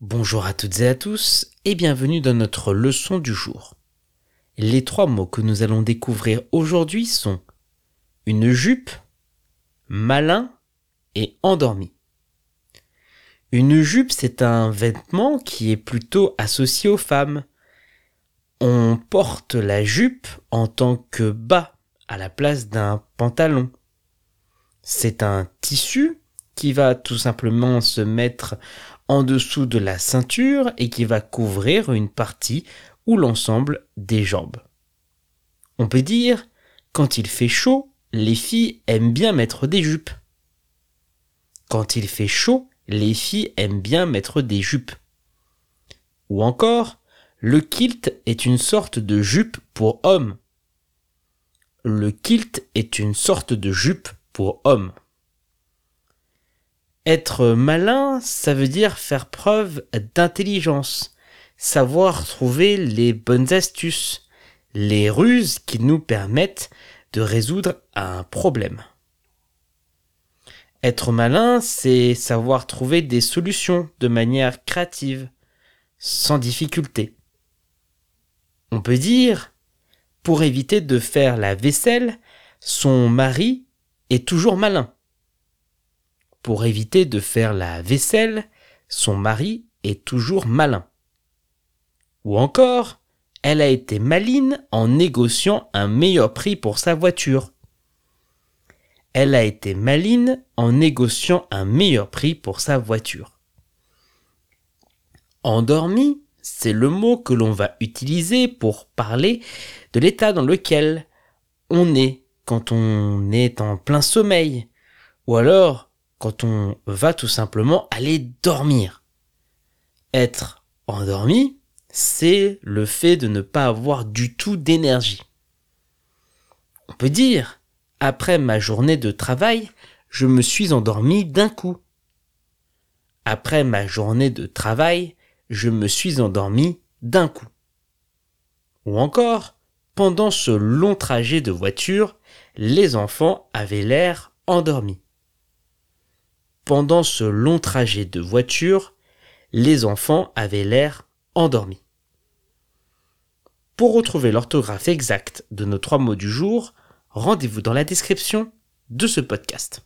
Bonjour à toutes et à tous et bienvenue dans notre leçon du jour. Les trois mots que nous allons découvrir aujourd'hui sont une jupe, malin et endormi. Une jupe, c'est un vêtement qui est plutôt associé aux femmes. On porte la jupe en tant que bas à la place d'un pantalon. C'est un tissu qui va tout simplement se mettre en dessous de la ceinture et qui va couvrir une partie ou l'ensemble des jambes. On peut dire, quand il fait chaud, les filles aiment bien mettre des jupes. Quand il fait chaud, les filles aiment bien mettre des jupes. Ou encore, le kilt est une sorte de jupe pour hommes. Le kilt est une sorte de jupe pour hommes. Être malin, ça veut dire faire preuve d'intelligence, savoir trouver les bonnes astuces, les ruses qui nous permettent de résoudre un problème. Être malin, c'est savoir trouver des solutions de manière créative, sans difficulté. On peut dire, pour éviter de faire la vaisselle, son mari est toujours malin. Pour éviter de faire la vaisselle, son mari est toujours malin. Ou encore, elle a été maline en négociant un meilleur prix pour sa voiture. Elle a été maline en négociant un meilleur prix pour sa voiture. Endormi, c'est le mot que l'on va utiliser pour parler de l'état dans lequel on est quand on est en plein sommeil, ou alors quand on va tout simplement aller dormir. Être endormi, c'est le fait de ne pas avoir du tout d'énergie. On peut dire, après ma journée de travail, je me suis endormi d'un coup. Après ma journée de travail, je me suis endormi d'un coup. Ou encore, pendant ce long trajet de voiture, les enfants avaient l'air endormis pendant ce long trajet de voiture, les enfants avaient l'air endormis. Pour retrouver l'orthographe exacte de nos trois mots du jour, rendez-vous dans la description de ce podcast.